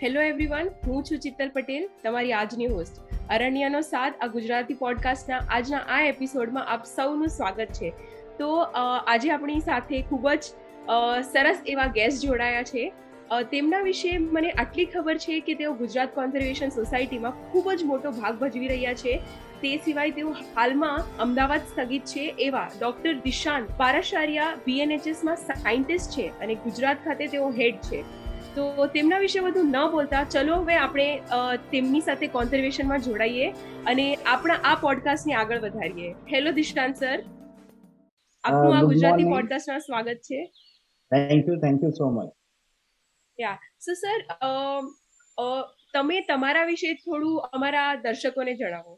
Hello everyone હું છું ચિત્તલ પટેલ, તમારી આજની હોસ્ટ અરણ્યનો સાથ આ ગુજરાતી પોડકાસ્ટના આજના આ એપિસોડમાં આપ સૌનું સ્વાગત છે. તો આજે આપણી સાથે ખૂબ જ સરસ એવા ગેસ્ટ જોડાયા છે. તેમના વિશે મને આટલી ખબર છે કે તેઓ ગુજરાત કોન્ઝર્વેશન સોસાયટીમાં ખૂબ જ મોટો ભાગ ભજવી રહ્યા છે. તે સિવાય તેઓ હાલમાં અમદાવાદ સ્થગિત છે એવા ડોક્ટર દિશાંત પારાશારિયા બીએનએચએસમાં સાયન્ટિસ્ટ છે અને ગુજરાત ખાતે તેઓ હેડ છે. તો તેમના વિશે વધુ ન બોલતા ચલો હવે આપણે તેમની સાથે કોન્ઝર્વેશનમાં જોડાઈએ અને આપણા આ પોડકાસ્ટને આગળ વધારીએ. હેલો દિશાંત સર આપનું આ ગુજરાતી પોડકાસ્ટમાં સ્વાગત છે. Thank you thank you so much yeah so sir તમે તમારા વિશે થોડું અમારા દર્શકોને જણાવો.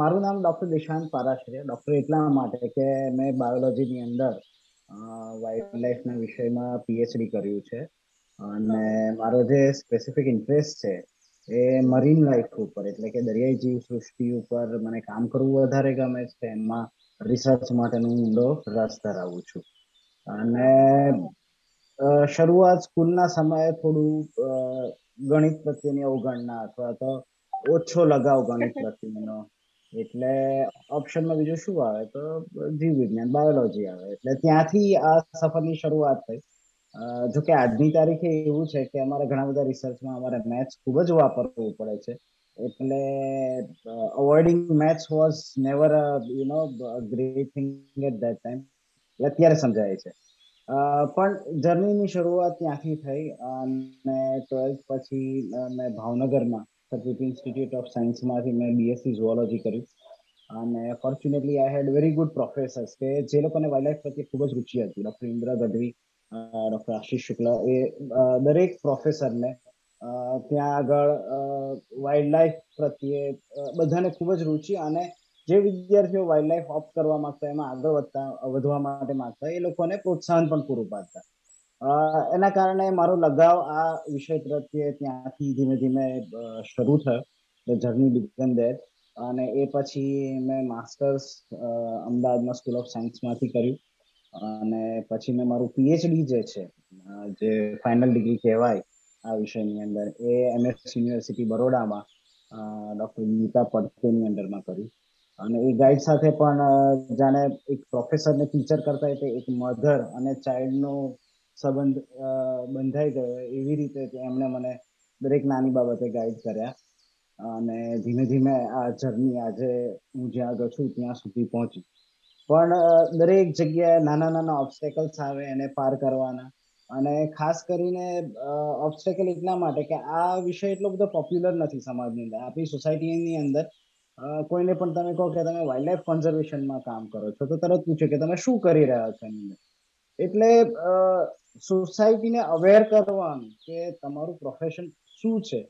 મારું નામ ડોક્ટર દિશાંત પારાશરે ડોક્ટર એટલા માટે કે મેં બાયોલોજીની અંદર વાઇલ્ડ લાઈફના વિષયમાં પીએચડી કર્યું છે. અને મારો જે સ્પેસિફિક ઇન્ટરેસ્ટ છે, એ મરીન લાઈફ ઉપર, એટલે કે દરિયાઈ જીવ સૃષ્ટિ ઉપર મને કામ કરવું વધારે ગમે છે, એમાં રિસર્ચ માટેનો ઊંડો રસ ધરાવું છું. અને શરૂઆત સ્કૂલના સમયે થોડું ગણિત પ્રત્યેની અવગણના અથવા તો ઓછો લગાવ ગણિત પ્રત્યેનો એટલે ઓપ્શનમાં બીજું શું આવે તો જીવ વિજ્ઞાન બાયોલોજી આવે. એટલે ત્યાંથી આ સફરની શરૂઆત થઈ. જો કે આજની તારીખે એવું છે કે અમારે ઘણા બધા રિસર્ચમાં અમારે મેથ્સ ખૂબ જ વાપરવું પડે છે. એટલે avoiding maths was never you know great thing at that time અત્યારે સમજાય છે. પણ જર્નીની શરૂઆત ત્યાંથી થઈ અને ટ્વેલ્થ પછી મેં ભાવનગરમાં સર્કિટ ઇન્સ્ટિટ્યૂટ ઓફ સાયન્સમાંથી મેં બીએસસી ઝુઓલોજી કર્યું અને fortunately I had very good professors કે જે લોકોને વાઇલ્ડ લાઈફ પ્રત્યે ખૂબ જ રુચિ હતી. ડૉક્ટર ઇન્દ્રા ગઢવી ડૉક્ટર આશીષ શુક્લા, એ દરેક પ્રોફેસરને ત્યાં આગળ વાઇલ્ડ લાઈફ પ્રત્યે બધાને ખૂબ જ રુચિ અને જે વિદ્યાર્થીઓ વાઇલ્ડ લાઈફ ઓપ્ટ કરવા માંગતા, એમાં આગળ વધતા, વધવા માટે માંગતા, એ લોકોને પ્રોત્સાહન પણ પૂરું પાડતા. એના કારણે મારો લગાવ આ વિષય પ્રત્યે ત્યાંથી ધીમે ધીમે શરૂ થયો જર્ની બિગન દેર અને એ પછી મેં માસ્ટર્સ અમદાવાદમાં સ્કૂલ ઓફ સાયન્સમાંથી કર્યું. અને પછી મેં મારું પીએચડી જે છે જે ફાઇનલ ડિગ્રી કહેવાય, આ વિષયની અંદર, એ એમએસ યુનિવર્સિટી બરોડામાં ડૉક્ટર ગીતા પડકેની અંડરમાં કર્યું. અને એ ગાઈડ સાથે પણ જાણે એક પ્રોફેસરને ટીચર કરતા એક મધર અને ચાઇલ્ડનો સંબંધ બંધાઈ ગયો એવી રીતે એમણે મને દરેક નાની બાબતે ગાઈડ કર્યા. અને ધીમે ધીમે આ જર્ની આજે હું જ્યાં આગળ છું ત્યાં સુધી પહોંચી. પણ દરેક જગ્યાએ નાના નાના ઓબ્સ્ટેકલ્સ આવે એને પાર કરવાના. અને ખાસ કરીને ઓબ્સ્ટેકલ એટલા માટે કે આ વિષય એટલો બધો પોપ્યુલર નથી સમાજની અંદર. આપણી સોસાયટીની અંદર કોઈને પણ તમે કહો કે તમે વાઇલ્ડ લાઈફ કન્ઝર્વેશનમાં કામ કરો છો, તો તરત પૂછે કે તમે શું કરી રહ્યા છો એની અંદર? એટલે સોસાયટીને અવેર કરવાનું કે તમારું પ્રોફેશન શું છે,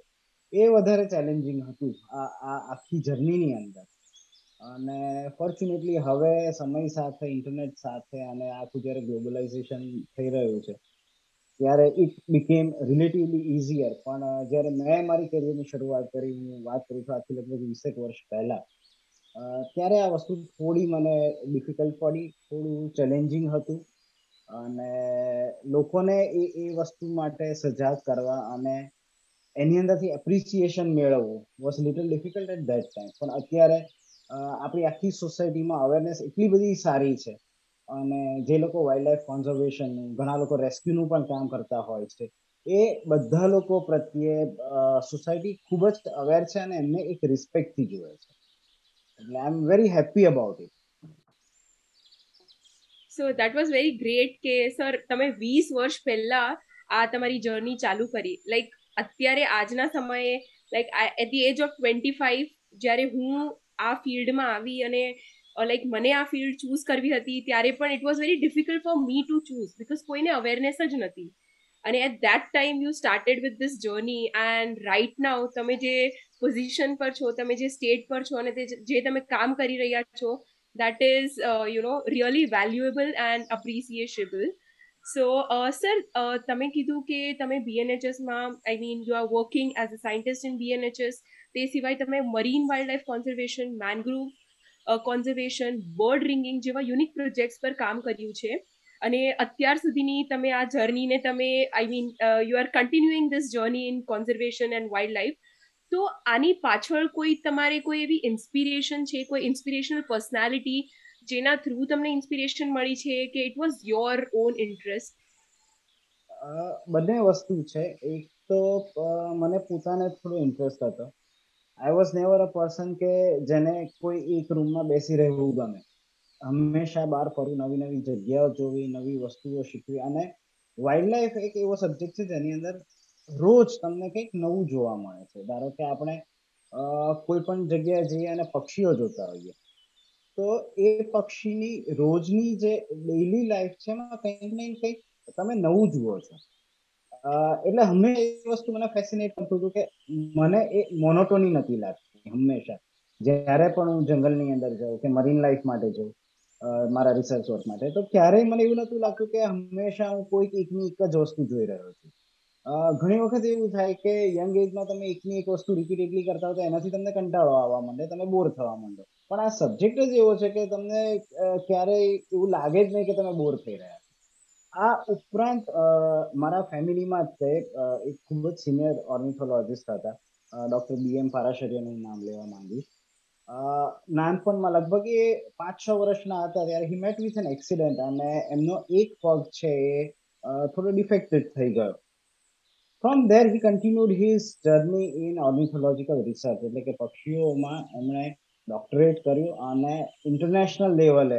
એ વધારે ચેલેન્જિંગ હતું આ આ આખી જર્નીની અંદર. અને ફોર્ચ્યુનેટલી હવે સમય સાથે ઇન્ટરનેટ સાથે અને આખું જ્યારે ગ્લોબલાઇઝેશન થઈ રહ્યું છે, ત્યારે ઇટ બીકેમ રિલેટિવલી ઇઝીયર પણ જ્યારે મેં મારી કેરિયરની શરૂઆત કરી, હું વાત કરું છું આજથી લગભગ વીસેક વર્ષ પહેલાં ત્યારે આ વસ્તુ થોડી મને ડિફિકલ્ટ પડી, થોડું ચેલેન્જિંગ હતું. અને લોકોને એ એ વસ્તુ માટે સજાગ કરવા અને એની અંદરથી એપ્રિસિએશન મેળવવું was little difficult at that time પણ અત્યારે આપણી આખી સોસાયટીમાં અવેરનેસ એટલી બધી સારી છે. અને જે લોકો વાઇલ્ડ લાઈફ કન્ઝર્વેશનનું ઘણા લોકો રેસ્ક્યુનું પણ કામ કરતા હોય છે. એ બધા લોકો પ્રત્યે સોસાયટી ખૂબ જ અવેર છે અને એમને એક રિસ્પેક્ટથી જોવે છે. એટલે I am very happy about it so that was very great કે સર તમે વીસ વર્ષ પહેલા આ તમારી જર્ની ચાલુ કરી. લાઈક અત્યારે આજના સમયે like at the age of twenty five જ્યારે હું આ ફિલ્ડમાં આવી અને લાઈક મને આ ફિલ્ડ ચૂઝ કરવી હતી, ત્યારે પણ it was very difficult for me to choose because કોઈને અવેરનેસ જ નથી. અને at that time you started with this journey and right now તમે જે પોઝિશન પર છો, તમે જે સ્ટેટ પર છો અને જે તમે કામ કરી રહ્યા છો that is uh, you know really valuable and appreciable. So sir તમે કીધું કે તમે બીએનએચએસમાં I mean you are working as a scientist in BNHS તે સિવાય તમે marine wildlife conservation mangrove conservation bird ringing જેવા યુનિક પ્રોજેક્ટ્સ પર કામ કર્યું છે અને અત્યાર સુધીની તમે આ જર્નીને તમે I mean you are continuing this journey in conservation and wildlife તો આની પાછળ કોઈ તમારે કોઈ એવી ઇન્સ્પિરેશન છે, કોઈ ઇન્સ્પિરેશનલ પર્સનાલિટી જેના થ્રુ તમને ઇન્સ્પિરેશન મળી છે કે it was your own interest બંને વસ્તુ છે. એક તો મને પોતાને થોડો ઇન્ટરેસ્ટ હતો. I was never a person કે જેને કોઈ એક રૂમમાં બેસી રહેવું ગમે. હંમેશા બહાર ફરવું નવી નવી જગ્યાઓ જોવી, નવી વસ્તુઓ શીખવી અને વાઇલ્ડ લાઈફ એક એવો સબ્જેક્ટ છે જેની અંદર રોજ તમને કંઈક નવું જોવા મળે છે. ધારો કે આપણે કોઈ પણ જગ્યાએ જઈએ અને પક્ષીઓ જોતા હોઈએ. તો એ પક્ષીની રોજની જે ડેઈલી લાઈફ છે એમાં કંઈક ને કંઈક તમે નવું જુઓ છો. એટલે હંમેશા એ વસ્તુ મને ફેસિનેટ કરતું હતું કે મને એ મોનોટોની નથી લાગતી, હંમેશા. જ્યારે પણ હું જંગલની અંદર જાઉં કે મરીન લાઈફ માટે જાઉં મારા રિસર્ચ વર્ક માટે, તો ક્યારેય મને એવું નતું લાગતું કે હંમેશા હું કોઈક એકની એક જ વસ્તુ જોઈ રહ્યો છું. ઘણી વખત એવું થાય કે યંગ એજમાં તમે એકની એક વસ્તુ રિપીટેડલી કરતા હો તો એનાથી તમને કંટાળો આવવા માંડે, તમે બોર થવા માંડો. પણ આ સબ્જેક્ટ જ એવો છે કે તમને ક્યારેય એવું લાગે જ નહીં કે તમે બોર થઈ રહ્યા આ ઉપરાંત મારા ફેમિલીમાં જ તે એક ખૂબ જ સિનિયર ઓર્નિથોલોજિસ્ટ હતા. ડોક્ટર બી એમ પારાશર્યનું નામ લેવા માંગીશ. નાનપણમાં લગભગ એ પાંચ છ વર્ષના હતા ત્યારે he met with an accident અને એમનો એક પગ છે એ થોડો ડિફેક્ટેડ થઈ ગયો. From there he continued his journey in ornithological research એટલે કે પક્ષીઓમાં એમણે ડોક્ટરેટ કર્યું અને ઇન્ટરનેશનલ લેવલે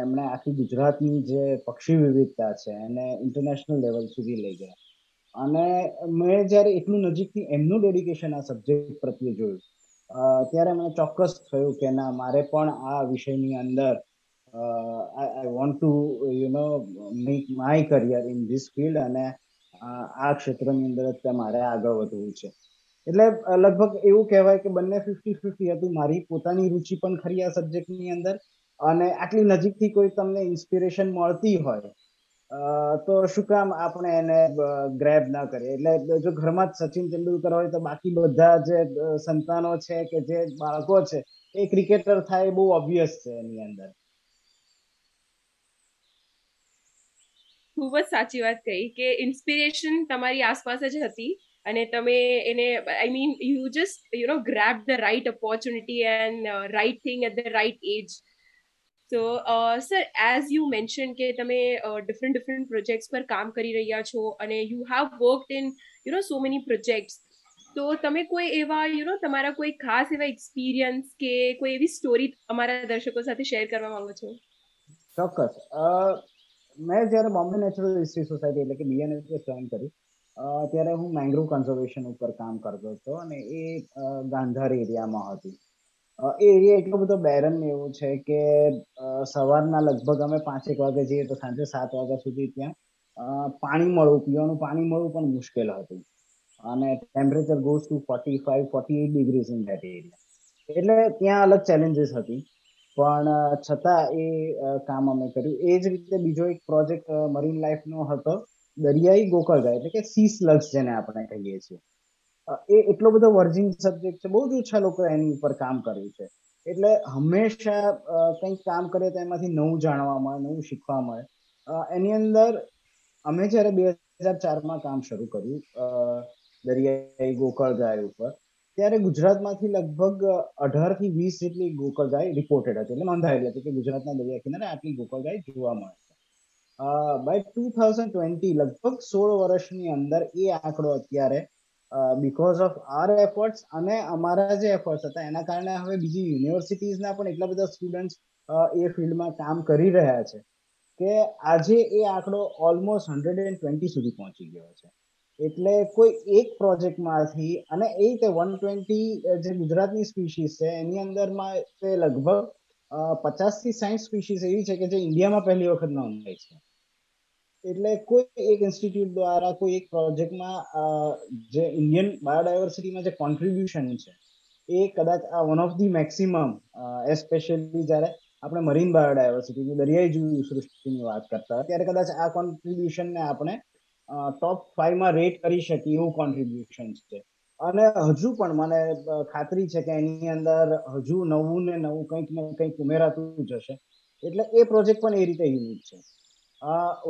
એમણે આખી ગુજરાતની જે પક્ષી વિવિધતા છે એને ઇન્ટરનેશનલ લેવલ સુધી લઈ ગયા. અને મેં જ્યારે એટલું નજીકથી એમનું ડેડિકેશન આ સબ્જેક્ટ પ્રત્યે જોયું ત્યારે મને ચોક્કસ થયું કે ના, મારે પણ આ વિષયની અંદર I want to you know make my career in this field અને આ ક્ષેત્રની અંદર જ મારે આગળ વધવું છે. એટલે લગભગ એવું કહેવાય કે બંને ફિફ્ટી ફિફ્ટી હતું. મારી પોતાની રુચિ પણ ખરી આ સબ્જેક્ટની અંદર. અને આટલી નજીકથી કોઈ તમને ઇન્સ્પિરેશન મળતી હોય તો શું કામ આપણે એને ગ્રેબ ના કરીએ? એટલે, જો ઘરમાં જ સચિન તેંડુલકર હોય તો બાકી બધા જે સંતાનો છે કે જે બાળકો છે, એ ક્રિકેટર થાય બહુ ઓબ્વિયસ છે એની અંદર. ખૂબ જ સાચી વાત કહી કે ઇન્સ્પિરેશન તમારી આસપાસ જ હતી અને તમે એને I mean you just you know grab the right opportunity and right thing at the right age તો સર એઝ યુ મેન્શન કે તમે ડિફરન્ટ ડિફરન્ટ પ્રોજેક્ટ્સ પર કામ કરી રહ્યા છો અને you have worked in you know so many projects તો તમે કોઈ એવા યુ નો તમારા કોઈ ખાસ એવા એક્સપિરિયન્સ કે કોઈ એવી સ્ટોરી અમારા દર્શકો સાથે શેર કરવા માંગો છો? ચોક્કસ. મેં જ્યારે બોમ્બે નેચરલ હિસ્ટ્રી સોસાયટી એટલે કે બીએનએસ જોઈન કરી ત્યારે હું મેંગ્રુવ કન્ઝર્વેશન ઉપર કામ કરતો હતો અને એ ગાંધાર એરિયામાં હતી. એ એરિયા એટલો બધો બેરન એવો છે કે સવારના લગભગ અમે પાંચેક વાગે જઈએ તો સાંજે સાત વાગ્યા સુધી ત્યાં પાણી મળવું, પીવાનું પાણી મળવું પણ મુશ્કેલ હતું. અને temperature goes to forty five forty eight degrees in that area એટલે ત્યાં અલગ ચેલેન્જીસ હતી. પણ છતાં એ કામ અમે કર્યું. એ જ રીતે બીજો એક પ્રોજેક્ટ મરીન લાઈફનો હતો, દરિયાઈ ગોકળગાય, એટલે કે સી સ્લગ્સ જેને આપણે કહીએ છીએ. એ એટલો બધો વર્જિન સબ્જેક્ટ છે, બહુ જ ઓછા લોકો એની ઉપર કામ કર્યું છે. એટલે હંમેશા કંઈક કામ કરીએ તો એમાંથી નવું જાણવા મળે, નવું શીખવા મળે. એની અંદર અમે જ્યારે બે હજાર ચારમાં કામ શરૂ કર્યું દરિયાઈ ગોકળ ગાય ઉપર ત્યારે ગુજરાતમાંથી લગભગ અઢારથી વીસ જેટલી ગોકળ ગાય રિપોર્ટેડ હતી. એટલે નોંધાયેલી હતી કે ગુજરાતના દરિયા કિનારે આટલી ગોકળ ગાય જોવા મળે બાય ટુ થાઉઝન્ડ ટ્વેન્ટી લગભગ સોળ વર્ષની અંદર એ આંકડો અત્યારે બીકોઝ ઓફ આર એફર્ટ્સ અને અમારા જે એફર્ટ્સ હતા, એના કારણે હવે બીજી યુનિવર્સિટીઝના પણ એટલા બધા સ્ટુડન્ટ્સ એ ફિલ્ડમાં કામ કરી રહ્યા છે કે આજે એ આંકડો ઓલમોસ્ટ હંડ્રેડ એન્ડ ટ્વેન્ટી સુધી પહોંચી ગયો છે. એટલે કોઈ એક પ્રોજેક્ટમાંથી અને એ રીતે વન ટ્વેન્ટી જે ગુજરાતની સ્પીશીસ છે, એની અંદરમાં તે લગભગ પચાસથી સ્પીસીસ એવી છે કે જે ઇન્ડિયામાં પહેલી વખત નોંધાઈ છે. એટલે કોઈ એક ઇન્સ્ટિટ્યૂટ દ્વારા કોઈ એક પ્રોજેક્ટમાં જે ઇન્ડિયન બાયોડાયવર્સિટીમાં જે કોન્ટ્રીબ્યુશન છે, એ કદાચ આ one of the maximum especially જ્યારે આપણે મરીન બાયોડાયવર્સિટી દરિયાઈ જીવ સૃષ્ટિની વાત કરતા ત્યારે કદાચ આ કોન્ટ્રીબ્યુશનને આપણે ટોપ ફાઈવમાં રેટ કરી શકીએ એવું કોન્ટ્રીબ્યુશન છે. અને હજુ પણ મને ખાતરી છે કે એની અંદર હજુ નવું ને નવું કંઈક ને કંઈક ઉમેરાતું જશે એટલે એ પ્રોજેક્ટ પણ એ રીતે યુનિક છે.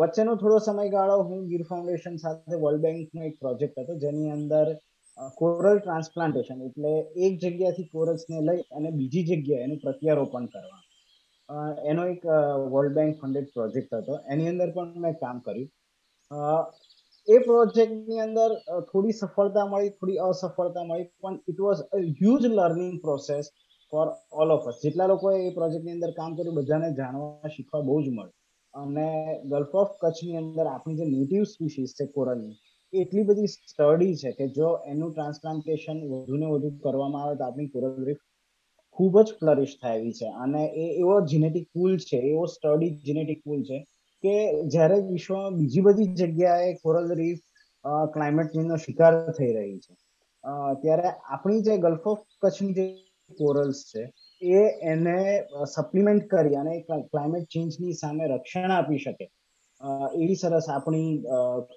વચ્ચેનો થોડો સમયગાળો હું ગીર ફાઉન્ડેશન સાથે વર્લ્ડ બેંકનો એક પ્રોજેક્ટ હતો, જેની અંદર કોરલ ટ્રાન્સપ્લાન્ટેશન એટલે એક જગ્યાથી કોરલ્સને લઈ અને બીજી જગ્યાએ એનું પ્રત્યારોપણ કરવા. એનો એક વર્લ્ડ બેંક ફંડેડ પ્રોજેક્ટ હતો. એની અંદર પણ મેં કામ કર્યું. એ પ્રોજેક્ટની અંદર થોડી સફળતા મળી, થોડી અસફળતા મળી, પણ it was a huge learning process for all of us જેટલા લોકોએ એ પ્રોજેક્ટની અંદર કામ કર્યું, બધાને જાણવા, શીખવા બહુ જ મળે અને ગલ્ફ ઓફ કચ્છની અંદર આપણી જે નેટિવ સ્પીસીસ છે, કોરલની, એટલી બધી સ્ટડી છે કે જો એનું ટ્રાન્સપ્લાન્ટેશન વધુ ને વધુ કરવામાં આવે તો આપણી કોરલ રીફ ખૂબ જ ફ્લરિશ થાય એવી છે. અને એ એવો જીનેટિક પુલ છે, એવો સ્ટડી જીનેટિક પુલ છે કે જ્યારે વિશ્વમાં બીજી બધી જગ્યાએ કોરલ રીફ ક્લાઇમેટ ચેન્જનો શિકાર થઈ રહી છે ત્યારે આપણી જે ગલ્ફ ઓફ કચ્છની જે કોરલ્સ છે, એ એને સપ્લિમેન્ટ કરી અને ક્લાઇમેટ ચેન્જની સામે રક્ષણ આપી શકે. એવી સરસ આપણી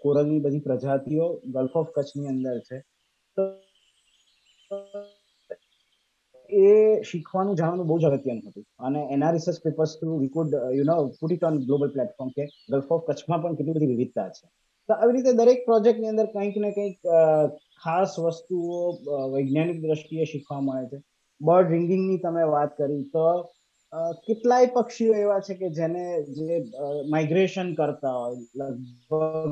કોરલની બધી પ્રજાતિઓ ગલ્ફ ઓફ કચ્છની અંદર છે. તો એ શીખવાનું જાણવાનું બહુ જ અગત્યનું હતું. અને એના research papers through we could, you know, put it on global platform કે ગલ્ફ ઓફ કચ્છમાં પણ કેટલી બધી વિવિધતા છે. તો આવી રીતે દરેક પ્રોજેક્ટની અંદર કંઈક ને કંઈક ખાસ વસ્તુઓ વૈજ્ઞાનિક દ્રષ્ટિએ શીખવા મળે છે. બર્ડ રિંગિંગની તમે વાત કરી તો કેટલાય પક્ષીઓ એવા છે કે જેને જે માઇગ્રેશન કરતા હોય, લગભગ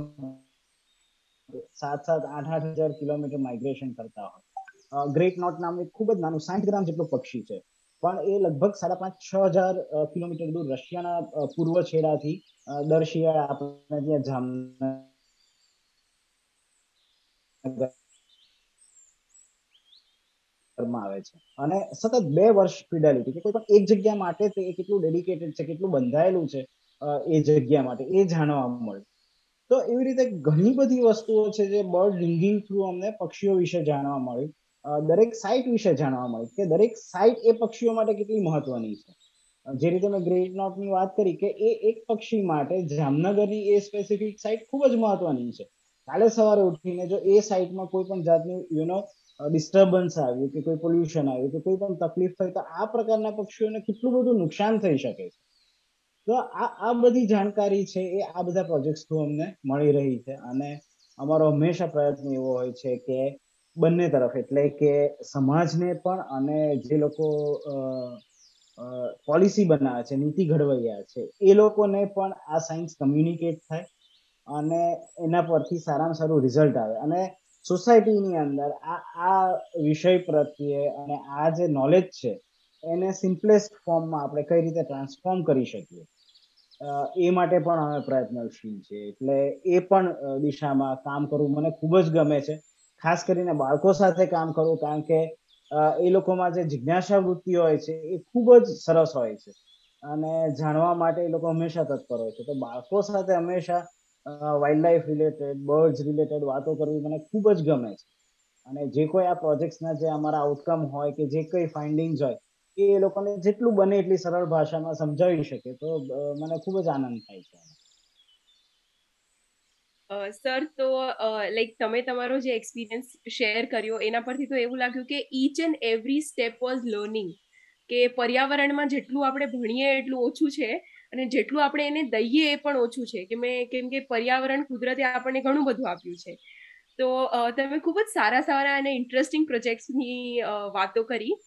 સાત સાત આઠ આઠ હજાર કિલોમીટર માઇગ્રેશન કરતા હોય. ગ્રેટ નોટ નામનું ખૂબ જ નાનું સાઠ ગ્રામ જેટલું પક્ષી છે. પણ એ લગભગ સાડા પાંચ, છ હજાર કિલોમીટર દૂર રશિયાના પૂર્વ છેડાથી દર શિયાળે આપણે ત્યાં જામનગર કરવામાં આવે છે. અને સતત બે વર્ષ ફિડેલિટી કે કોઈ પણ એક જગ્યા માટે તે કેટલું ડેડિકેટેડ છે, કેટલું બંધાયેલું છે એ જગ્યા માટે, એ જાણવા મળે. તો એવી રીતે ઘણી બધી વસ્તુઓ છે જે બર્ડ રિંગિંગ થ્રુ અમને પક્ષીઓ વિશે જાણવા મળી. દરેક સાઇટ વિશે જાણવા મળી કે દરેક સાઇટ એ પક્ષીઓ માટે કેટલી મહત્વની છે. જે રીતે મેં ગ્રેટ નોટની વાત કરી કે એ એક પક્ષી માટે જામનગરની એ સ્પેસિફિક સાઇટ ખૂબ જ મહત્વની છે. કાલે સવારે ઉઠીને જો એ સાઇટમાં કોઈ પણ જાતનું યુનો ડિસ્ટર્બન્સ આવ્યું કે કોઈ પોલ્યુશન આવ્યું કે કોઈ પણ તકલીફ થઈ તો આ પ્રકારના પક્ષીઓને કેટલું બધું નુકસાન થઈ શકે છે. તો આ આ બધી જાણકારી છે એ આ બધા પ્રોજેક્ટ થ્રુ અમને મળી રહી છે અને અમારો હંમેશા પ્રયત્ન એવો હોય છે કે બંને તરફ. એટલે કે સમાજને પણ અને જે લોકો પોલિસી બનાવે છે, નીતિ ઘડવૈયા છે, એ લોકોને પણ આ સાયન્સ કમ્યુનિકેટ થાય અને એના પરથી સારામાં સારું રિઝલ્ટ આવે. અને સોસાયટીની અંદર આ આ વિષય પ્રત્યે અને આ જે નોલેજ છે, એને સિમ્પલેસ્ટ ફોર્મમાં આપણે કઈ રીતે ટ્રાન્સફોર્મ કરી શકીએ? એ માટે પણ અમે પ્રયત્નશીલ છીએ. એટલે એ પણ દિશામાં કામ કરવું મને ખૂબ જ ગમે છે. ખાસ કરીને બાળકો સાથે કામ કરવું, કારણ કે એ લોકોમાં જે જિજ્ઞાસા વૃત્તિ હોય છે, એ ખૂબ જ સરસ હોય છે. અને જાણવા માટે એ લોકો હંમેશા તત્પર હોય છે. તો બાળકો સાથે હંમેશા wild life related birds related વાતો કરવી મને ખૂબ જ ગમે છે. અને જે કોઈ આ પ્રોજેક્ટ્સના જે અમારા આઉટકમ હોય કે જે કંઈ ફાઇન્ડિંગ્સ હોય, એ લોકોને જેટલું બને એટલી સરળ ભાષામાં સમજાવી શકે તો મને ખૂબ જ આનંદ થાય છે. સર, તો લાઈક તમે તમારો જે એક્સપિરિયન્સ શેર કર્યો, એના પરથી તો એવું લાગ્યું કે each and every step was learning કે પર્યાવરણમાં જેટલું આપણે ભણીએ એટલું ઓછું છે, અને જેટલું આપણે એને દઈએ એ પણ ઓછું છે. કે મેં, કેમ કે પર્યાવરણ કુદરતે આપણને ઘણું બધું આપ્યું છે. તો તમે ખૂબ જ સારા સારા અને ઇન્ટરેસ્ટિંગ પ્રોજેક્ટ્સની વાતો કરી.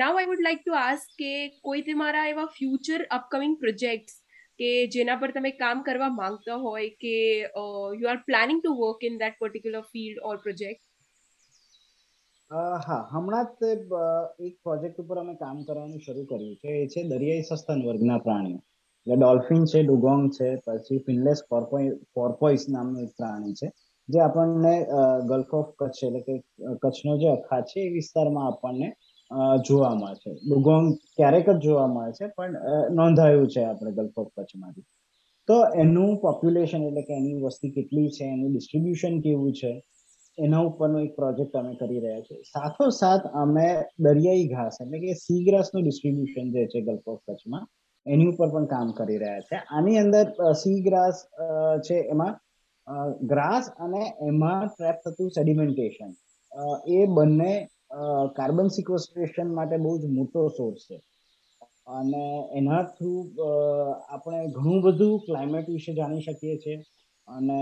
Now I would like to ask કે કોઈ તમારા એવા ફ્યુચર અપકમિંગ પ્રોજેક્ટ્સ કે જેના પર તમે કામ કરવા માંગતા હોય કે you are planning to work in that particular field or project હા. હમણાં જ એક પ્રોજેક્ટ ઉપર અમે કામ કરવાનું શરૂ કર્યું છે. એ છે દરિયાઈ સસ્તન વર્ગના પ્રાણીઓ. એટલે ડોલ્ફિન છે, ડુગોંગ છે, પછી ફિનલેસ પોર્પોઇસ નામનું એક પ્રાણી છે. જે આપણને ગલ્ફ ઓફ કચ્છ એટલે કે કચ્છનો જે અખા છે, એ વિસ્તારમાં આપણને જોવા મળે છે. ડુગોંગ ક્યારેક જ જોવા મળે છે, પણ નોંધાયું છે આપણે ગલ્ફ ઓફ કચ્છમાંથી તો એનું પોપ્યુલેશન એટલે કે એની વસ્તી કેટલી છે, એનું ડિસ્ટ્રીબ્યુશન કેવું છે, એના ઉપરનો એક પ્રોજેક્ટ અમે કરી રહ્યા છીએ. સાથોસાથ અમે દરિયાઈ ઘાસ એટલે કે સી ગ્રાસનું ડિસ્ટ્રીબ્યુશન જે છે ગલ્ફ ઓફ કચ્છમાં એની ઉપર પણ કામ કરી રહ્યા છે. આની અંદર સી ગ્રાસ છે એમાં ગ્રાસ અને એમાં ટ્રેપ થતું સેડિમેન્ટેશન એ બંને કાર્બન સિક્વેસ્ટ્રેશન માટે બહુ જ મોટો સોર્સ છે. અને એના થ્રુ આપણે ઘણું બધું ક્લાઇમેટ વિશે જાણી શકીએ છીએ. અને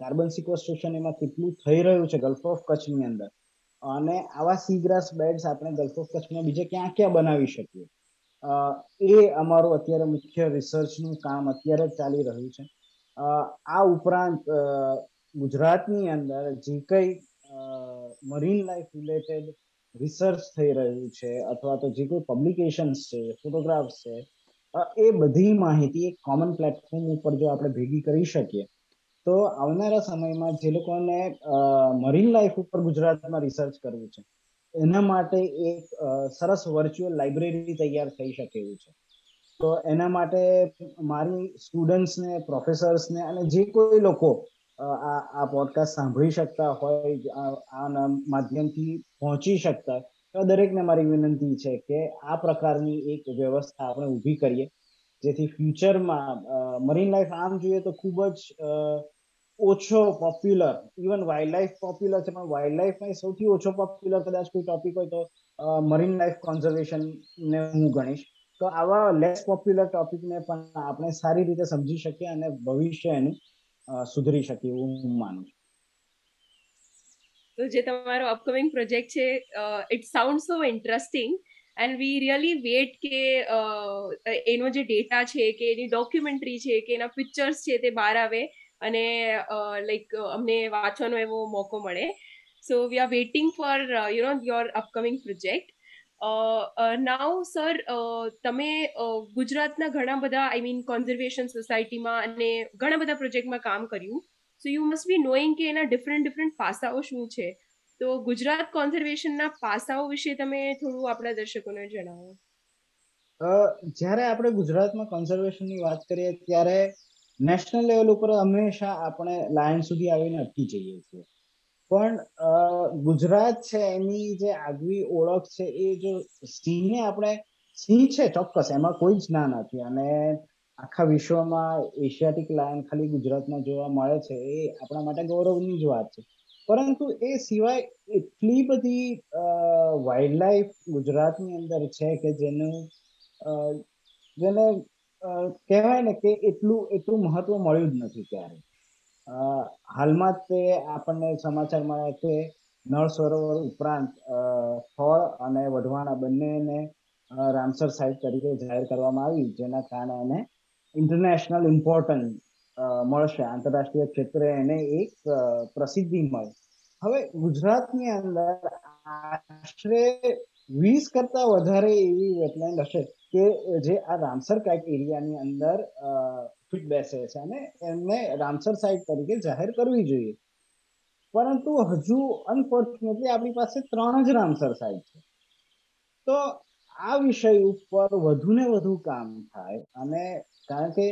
કાર્બન સિક્વેસ્ટ્રેશન એમાં કેટલું થઈ રહ્યું છે ગલ્ફ ઓફ કચ્છની અંદર. અને આવા સીગ્રાસ બેડ્સ આપણે ગલ્ફ ઓફ કચ્છમાં બીજે ક્યાં ક્યાં બનાવી શકીએ? એ અમારું અત્યારે મુખ્ય રિસર્ચનું કામ અત્યારે જ ચાલી રહ્યું છે. આ ઉપરાંત ગુજરાતની અંદર જે કંઈ મરીન લાઈફ રિલેટેડ રિસર્ચ થઈ રહ્યું છે અથવા તો જે કોઈ પબ્લિકેશન્સ છે ફોટોગ્રાફ્સ છે એ બધી માહિતી એક કોમન પ્લેટફોર્મ ઉપર જો આપણે ભેગી કરી શકીએ, તો આવનારા સમયમાં જે લોકોને મરીન લાઈફ ઉપર ગુજરાતમાં રિસર્ચ કરવું છે, એના માટે એક સરસ વર્ચ્યુઅલ લાઇબ્રેરી તૈયાર થઈ શકે એવું છે. તો એના માટે મારી સ્ટુડન્ટ્સને પ્રોફેસર્સને અને જે કોઈ લોકો આ આ પોડકાસ્ટ સાંભળી શકતા હોય આના માધ્યમથી પહોંચી શકતા તો દરેકને મારી વિનંતી છે કે આ પ્રકારની એક વ્યવસ્થા આપણે ઊભી કરીએ, જેથી ફ્યુચરમાં મરીન લાઈફ આમ જોઈએ તો ખૂબ જ ઓછો popular even wild life popular છે, પણ વાઇલ્ડ લાઈફમાં સૌથી ઓછો પોપ્યુલર કદાચ કોઈ ટોપિક હોય તો મરીન લાઈફ કોન્ઝર્વેશનને હું ગણીશ. તો આવા લેસ પોપ્યુલર ટોપિકને પણ આપણે સારી રીતે સમજી શકીએ અને ભવિષ્ય એનું સુધરી શકે એવું હું માનું છું. તો જે તમારો અપકમિંગ પ્રોજેક્ટ છે it sound so interesting and we really wait કે એનો જે ડેટા છે કે, એની ડોક્યુમેન્ટરી છે કે, એના પિક્ચર્સ છે તે બહાર આવે અને લાઈક અમને વાંચવાનો એવો મોકો મળે. So we are waiting for you know your upcoming project now sir તમે ગુજરાતના ઘણા બધા આઈ મીન કોન્ઝર્વેશન સોસાયટીમાં અને ઘણા બધા પ્રોજેક્ટમાં કામ કર્યું. So you must be knowing કે એના ડિફરન્ટ ડિફરન્ટ પાસાઓ શું છે. તો ગુજરાત કોન્ઝર્વેશનના પાસાઓ વિશે તમે થોડું આપણા દર્શકોને જણાવો. જ્યારે આપણે ગુજરાતમાં કોન્ઝર્વેશનની વાત કરીએ ત્યારે નેશનલ લેવલ ઉપર હંમેશા આપણે લાયન સુધી આવીને અટકી જઈએ છીએ. પણ ગુજરાત છે એની જે આગવી ઓળખ છે એ જો સિંહને આપણે, સિંહ છે ચોક્કસ, એમાં કોઈ જ ના નથી. અને આખા વિશ્વમાં એશિયાટિક લાયન ખાલી ગુજરાતમાં જોવા મળે છે એ આપણા માટે ગૌરવની જ વાત છે. પરંતુ એ સિવાય એટલી બધી વાઇલ્ડ લાઈફ ગુજરાતની અંદર છે કે જેનું જેને કહેવાય ને કે એટલું એટલું મહત્વ મળ્યું જ નથી ક્યારે હાલમાં તે આપણને સમાચાર મળ્યા કે નળ સરોવર ઉપરાંત સ્થળ અને વઢવાણા બંનેને રામસર સાઇટ તરીકે જાહેર કરવામાં આવી, જેના કારણે એને ઇન્ટરનેશનલ ઇમ્પોર્ટન્સ મળશે. આંતરરાષ્ટ્રીય ક્ષેત્રે એને એક પ્રસિદ્ધિ મળે. હવે ગુજરાતની અંદર આશરે વીસ કરતા વધારે એવી વેટલેન્ડ હશે કે જે આ રામસર કાઇટ એરિયાની અંદર ફિટ બેસે છે અને એમને રામસર સાઇટ તરીકે જાહેર કરવી જોઈએ. પરંતુ હજુ અનફોર્ચ્યુનેટલી આપણી પાસે ત્રણ જ રામસર સાઇટ છે. તો આ વિષય ઉપર વધુ ને વધુ કામ થાય અને કારણ કે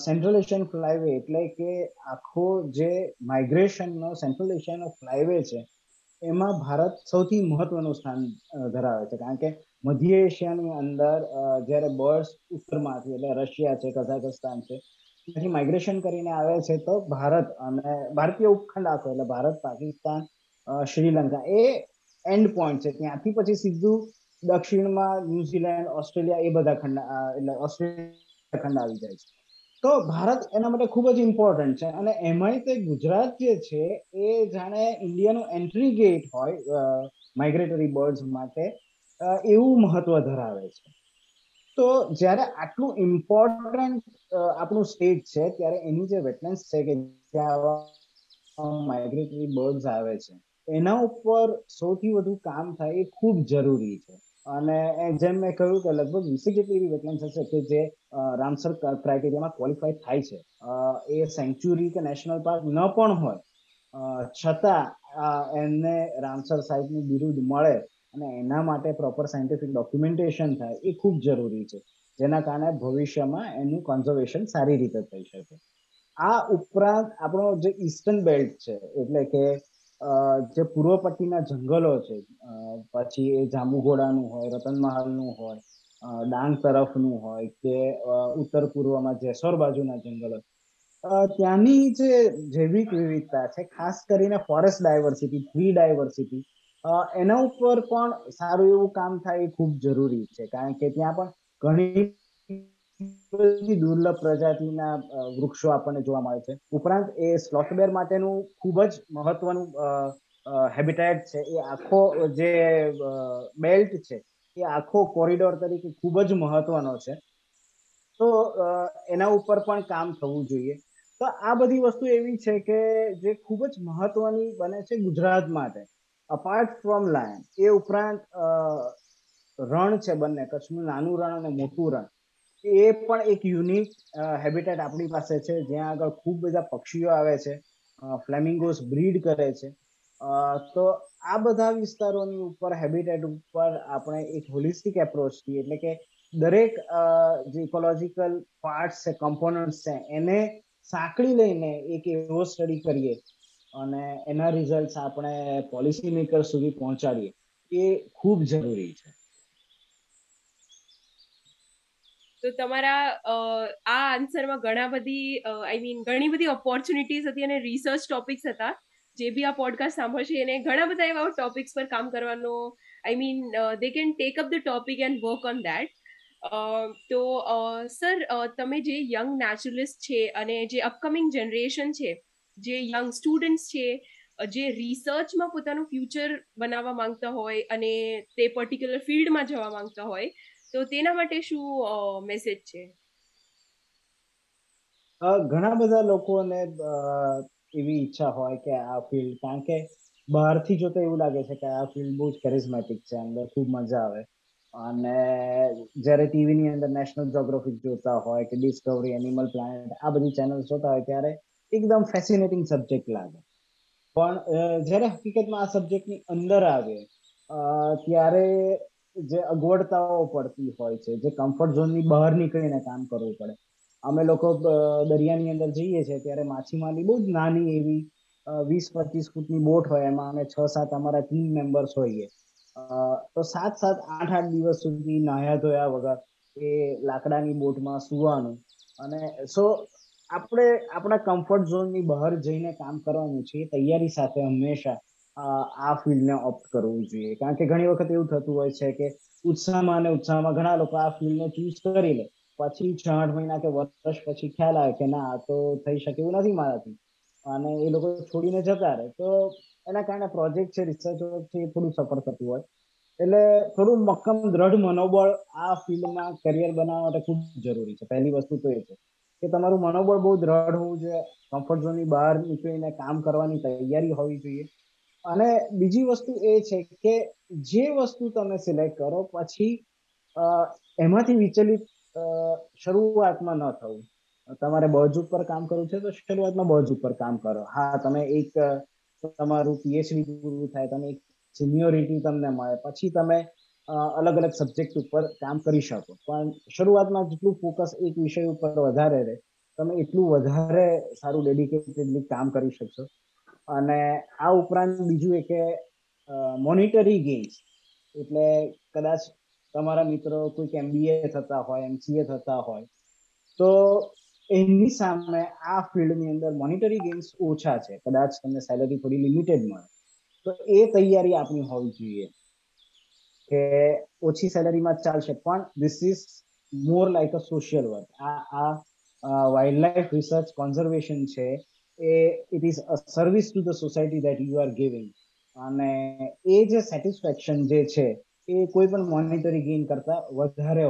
સેન્ટ્રલ એશિયન ફ્લાયવે એટલે કે આખો જે માઇગ્રેશનનો સેન્ટ્રલ એશિયાનો ફ્લાયવે છે, એમાં ભારત સૌથી મહત્વનું સ્થાન ધરાવે છે. કારણ કે મધ્ય એશિયાની અંદર જ્યારે બર્ડ્સ ઉત્તરમાંથી, એટલે રશિયા છે કઝાકસ્તાન છે, ત્યાંથી માઇગ્રેશન કરીને આવે છે તો ભારત અને ભારતીય ઉપખંડ આખો એટલે ભારત, પાકિસ્તાન શ્રીલંકા, એ એન્ડ પોઈન્ટ છે. ત્યાંથી પછી સીધું દક્ષિણમાં ન્યુઝીલેન્ડ ઓસ્ટ્રેલિયા એ બધા ખંડ એટલે ઓસ્ટ્રેલિયા ખંડ આવી જાય છે. તો ભારત એના માટે ખૂબ જ ઇમ્પોર્ટન્ટ છે અને એમાંય તે ગુજરાત જે છે એ જાણે ઇન્ડિયાનું એન્ટ્રી ગેટ હોય માઇગ્રેટરી બર્ડ્સ માટે એવું મહત્વ ધરાવે છે. તો જ્યારે આટલું ઇમ્પોર્ટન્ટ આપણું સ્ટેટ છે, ત્યારે એની જે વેટલેન્ડ છે કે જ્યાં માઇગ્રેટરી બર્ડ્સ આવે છે, એના ઉપર સૌથી વધુ કામ થાય એ ખૂબ જરૂરી છે. અને જેમ મેં કહ્યું કે લગભગ વીસેક જેટલી એવી વેટલેન્ડ હશે કે જે રામસર ક્રાઇટેરિયામાં ક્વોલિફાય થાય છે. એ સેન્ચ્યુરી કે નેશનલ પાર્ક ન પણ હોય છતાં એમને રામસર સાઇટનું બિરુદ મળે અને એના માટે પ્રોપર સાયન્ટિફિક ડોક્યુમેન્ટેશન થાય એ ખૂબ જરૂરી છે. જેના કારણે ભવિષ્યમાં એનું કન્ઝર્વેશન સારી રીતે થઈ શકે. આ ઉપરાંત આપણો જે ઈસ્ટર્ન બેલ્ટ છે, એટલે કે જે પૂર્વ પટ્ટીના જંગલો છે પછી એ જાંબુઘોડાનું હોય રતનમહાલનું હોય ડાંગ તરફનું હોય, કે ઉત્તર પૂર્વમાં જેસોર બાજુના જંગલો. ત્યાંની જે જૈવિક વિવિધતા છે, ખાસ કરીને ફોરેસ્ટ ડાયવર્સિટી ટ્રી ડાયવર્સિટી એના ઉપર પણ સારું એવું કામ થાય એ ખૂબ જરૂરી છે. કારણ કે ત્યાં પણ ઘણી દુર્લભ પ્રજાતિના વૃક્ષો આપણને જોવા મળે છે. ઉપરાંત એ સ્લોથબેર માટેનું ખૂબ જ મહત્વનું હેબિટેટ છે. એ આખો જે બેલ્ટ છે, એ આખો કોરિડોર તરીકે ખૂબ જ મહત્વનો છે. તો એના ઉપર પણ કામ થવું જોઈએ. તો આ બધી વસ્તુ એવી છે કે જે ખૂબ જ મહત્વની બને છે ગુજરાત માટે. અપાર્ટ ફ્રોમ લાયન એ ઉપરાંત રણ છે બંને, કચ્છનું નાનું રણ અને મોટું રણ. એ પણ એક યુનિક હેબિટેટ આપણી પાસે છે. જ્યાં આગળ ખૂબ બધા પક્ષીઓ આવે છે. ફ્લેમિંગોસ બ્રીડ કરે છે. તો આ બધા વિસ્તારોની ઉપર હેબિટેટ ઉપર આપણે એક હોલિસ્ટિક એપ્રોચથી એટલે કે દરેક જે ઇકોલોજીકલ પાર્ટ્સ છે કમ્પોનન્ટ્સ છે, એને સાંકળી લઈને એક એવો સ્ટડી કરીએ અને એના રિઝલ્ટ આપણે પોલિસી મેકર સુધી પહોંચાડીએ, એ ખૂબ જરૂરી છે. તો તમારા આ આન્સરમાં ઘણા બધી આઈ મીન ઘણી બધી ઓપોર્ચ્યુનિટીઝ હતી અને રિસર્ચ ટોપિક્સ હતા, જે બી આ પોડકાસ્ટ સાંભળશે એને ઘણા બધા એવા ટોપિક્સ પર કામ કરવાનો I mean they can take up the topic and work on that તો સર તમે જે યંગ નેચરલિસ્ટ છે અને જે અપકમિંગ જનરેશન છે જે યંગ સ્ટુડન્ટ્સ છે, જે રિસર્ચમાં પોતાનું ફ્યુચર બનાવવા માંગતા હોય અને તે પર્ટિક્યુલર ફિલ્ડમાં જવા માંગતા હોય, તો તેના માટે શું મેસેજ છે? ઘણા બધા લોકોને એવી ઈચ્છા હોય કે આ ફિલ્ડ કારણ કે બહારથી જોતા એવું લાગે છે કે આ ફિલ્ડ બહુ જ કેરિઝમેટિક છે, અંદર ખૂબ મજા આવે. અને જ્યારે ટીવીની અંદર નેશનલ જોગ્રાફિક જોતા હોય કે ડિસ્કવરી એનિમલ પ્લાનેટ આ બધી ચેનલ જોતા હોય ત્યારે એકદમ ફેસિનેટિંગ સબ્જેક્ટ લાગે. પણ જ્યારે હકીકતમાં આ સબ્જેક્ટની અંદર આવે ત્યારે જે અગવડતાઓ પડતી હોય છે, જે કમ્ફર્ટ ઝોનની બહાર નીકળીને કામ કરવું પડે. અમે લોકો દરિયાની અંદર જઈએ છીએ, ત્યારે માછીમારી બહુ જ નાની એવી વીસ પચીસ ફૂટની બોટ હોય, એમાં અમે છ સાત અમારા ટીમ મેમ્બર્સ હોઈએ. તો સાત સાત આઠ આઠ દિવસ સુધી નાહ્યા ધોયા વગર એ લાકડાની બોટમાં સુવાનું અને સો આપણે આપણા કમ્ફર્ટ ઝોનની બહાર જઈને કામ કરવાનું છે, તૈયારી સાથે હંમેશા આ ફિલ્ડને ઓપ્ટ કરવું જોઈએ. કારણ કે ઘણી વખત એવું થતું હોય છે કે ઉત્સાહમાં અને ઉત્સાહમાં ઘણા લોકો આ ફિલ્ડને ચૂઝ કરી લે. પછી છ, આઠ મહિના કે વર્ષ પછી ખ્યાલ આવે કે ના, આ તો થઈ શકે એવું નથી મારાથી. અને એ લોકો છોડીને જતા રહે. તો એના કારણે પ્રોજેક્ટ છે રિસર્ચ છે એ થોડું સફળ થતું હોય. એટલે થોડું મક્કમ, દ્રઢ મનોબળ આ ફિલ્ડમાં કરિયર બનાવવા માટે ખૂબ જરૂરી છે. પહેલી વસ્તુ તો એ છે. કે તમારું મનોબળ બહુ દ્રઢ હોવું જોઈએ કમ્ફર્ટ ઝોનની બહાર નીકળીને કામ કરવાની તૈયારી હોવી જોઈએ. અને બીજી વસ્તુ એ છે કે જે વસ્તુ તમે સિલેક્ટ કરો પછી એમાંથી વિચલિત શરૂઆતમાં ન થવું. તમારે બર્જ ઉપર કામ કરવું છે તો શરૂઆતમાં બર્જ ઉપર કામ કરો. હા, તમે એક, તમારું પીએચડી પૂરું થાય, તમે એક સિનિયોરિટી તમને મળે. પછી તમે અલગ અલગ સબ્જેક્ટ ઉપર કામ કરી શકો. પણ શરૂઆતમાં જેટલું ફોકસ એક વિષય ઉપર વધારે રહે, તમે એટલું વધારે સારું ડેડિકેટેડલી કામ કરી શકશો. અને આ ઉપરાંત બીજું એ કે મોનિટરી ગેમ્સ એટલે કદાચ તમારા મિત્રો કોઈક એમબીએ થતા હોય એમસીએ થતા હોય, તો એની સામે આ ફિલ્ડની અંદર મોનિટરી ગેમ્સ ઓછા છે. કદાચ તમને સેલરી થોડી લિમિટેડ મળે. તો એ તૈયારી આપણી હોવી જોઈએ. કે ઓછી સેલેરીમાં ચાલશે. પણ this is more like a social work આ આ વાઇલ્ડ લાઈફ રિસર્ચ કોન્ઝર્વેશન છે એ it is a service to the society that you are giving અને એ જે સેટિસ્ફેક્શન જે છે એ કોઈ પણ મોનિટરી ગેઇન કરતા વધારે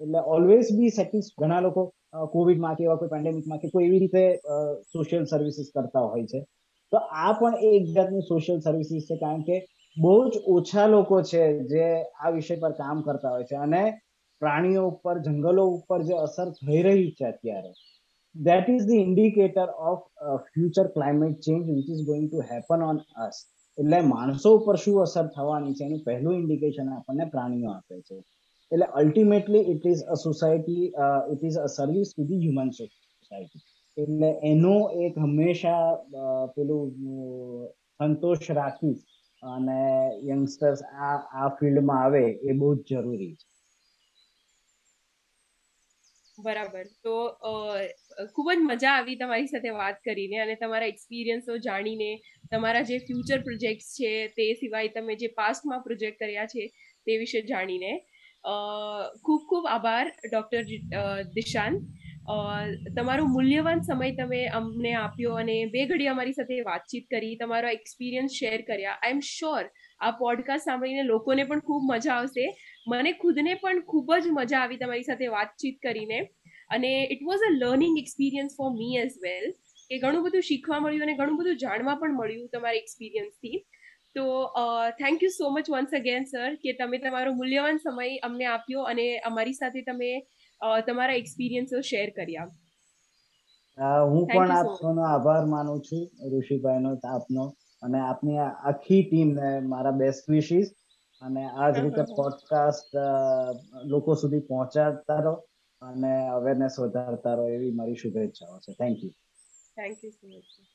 એટલે ઓલવેઝ બી સેટિસ ઘણા લોકો કોવિડમાં કે એવા કોઈ પેન્ડેમિકમાં કે કોઈ એવી રીતે સોશિયલ સર્વિસીસ કરતા હોય છે. તો આ પણ એક જાતની સોશિયલ સર્વિસીસ છે, કારણ કે બહુ જ ઓછા લોકો છે જે આ વિષય પર કામ કરતા હોય છે અને પ્રાણીઓ ઉપર, જંગલો ઉપર જે અસર થઈ રહી છે અત્યારે. That is the indicator of future climate change which is going to happen on us એટલે માણસો ઉપર શું અસર થવાની છે એનું પહેલું ઇન્ડિકેશન આપણને પ્રાણીઓ આપે છે. એટલે ultimately it is a society it is a service to the human society એટલે એનો એક હંમેશા પેલું સંતોષ રાખી અને યંગસ્ટર્સ આ આ ફિલ્ડમાં આવે એ બહુ જ જરૂરી છે. બરાબર. તો ખૂબ જ મજા આવી તમારી સાથે વાત કરીને અને તમારા એક્સપિરિયન્સો જાણીને, તમારા જે ફ્યુચર પ્રોજેક્ટ્સ છે તે સિવાય તમે જે પાસ્ટમાં પ્રોજેક્ટ કર્યા છે તે વિશે જાણીને. ખૂબ ખૂબ આભાર ડૉક્ટર દિશાંત. તમારો મૂલ્યવાન સમય તમે અમને આપ્યો અને બે ઘડી અમારી સાથે વાતચીત કરી, તમારો એક્સપિરિયન્સ શેર કર્યા. આઈ એમ શ્યોર આ પોડકાસ્ટ સાંભળીને લોકોને પણ ખૂબ મજા આવશે. મને ખુદને પણ ખૂબ જ મજા આવી તમારી સાથે વાતચીત કરીને. અને it was a learning experience for me as well કે ઘણું બધું શીખવા મળ્યું અને ઘણું બધું જાણવા પણ મળ્યું તમારા એક્સપિરિયન્સથી તો thank you so much once again sir કે તમે તમારો મૂલ્યવાન સમય અમને આપ્યો અને અમારી સાથે તમે તમારા એક્સપિરિયન્સો શેર કર્યા. હું પણ આપનો આભાર માનું છું ઋષિભાઈનો આપનો અને આપની આખી ટીમને મારા બેસ્ટ વિશીસ અને આ જ રીતે પોડકાસ્ટ લોકો સુધી પહોંચાડતા રહો અને અવેરનેસ વધારતા રહો એવી મારી શુભેચ્છાઓ છે. Thank you thank you so much